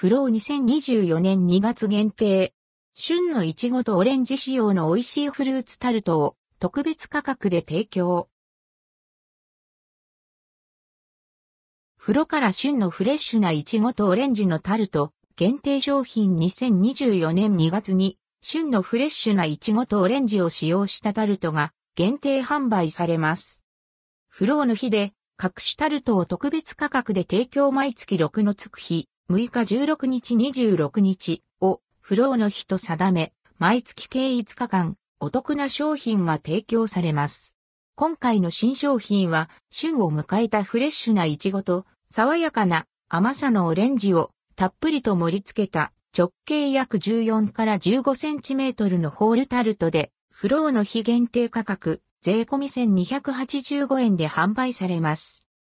フロー2024年2月限定。旬のイチゴとオレンジ仕様の美味しいフルーツタルトを特別価格で提供。風呂から旬のフレッシュなイチゴとオレンジのタルト、限定商品2024年2月に、旬のフレッシュなイチゴとオレンジを使用したタルトが限定販売されます。フローの日で、各種タルトを特別価格で提供毎月6のつく日、6日16日26日をフローの日と定め、毎月計5日間、お得な商品が提供されます。今回の新商品は、旬を迎えたフレッシュなイチゴと、爽やかな甘さのオレンジをたっぷりと盛り付けた直径約14から15センチメートルのホールタルトで、フローの非限定価格、税込1285円で販売されます。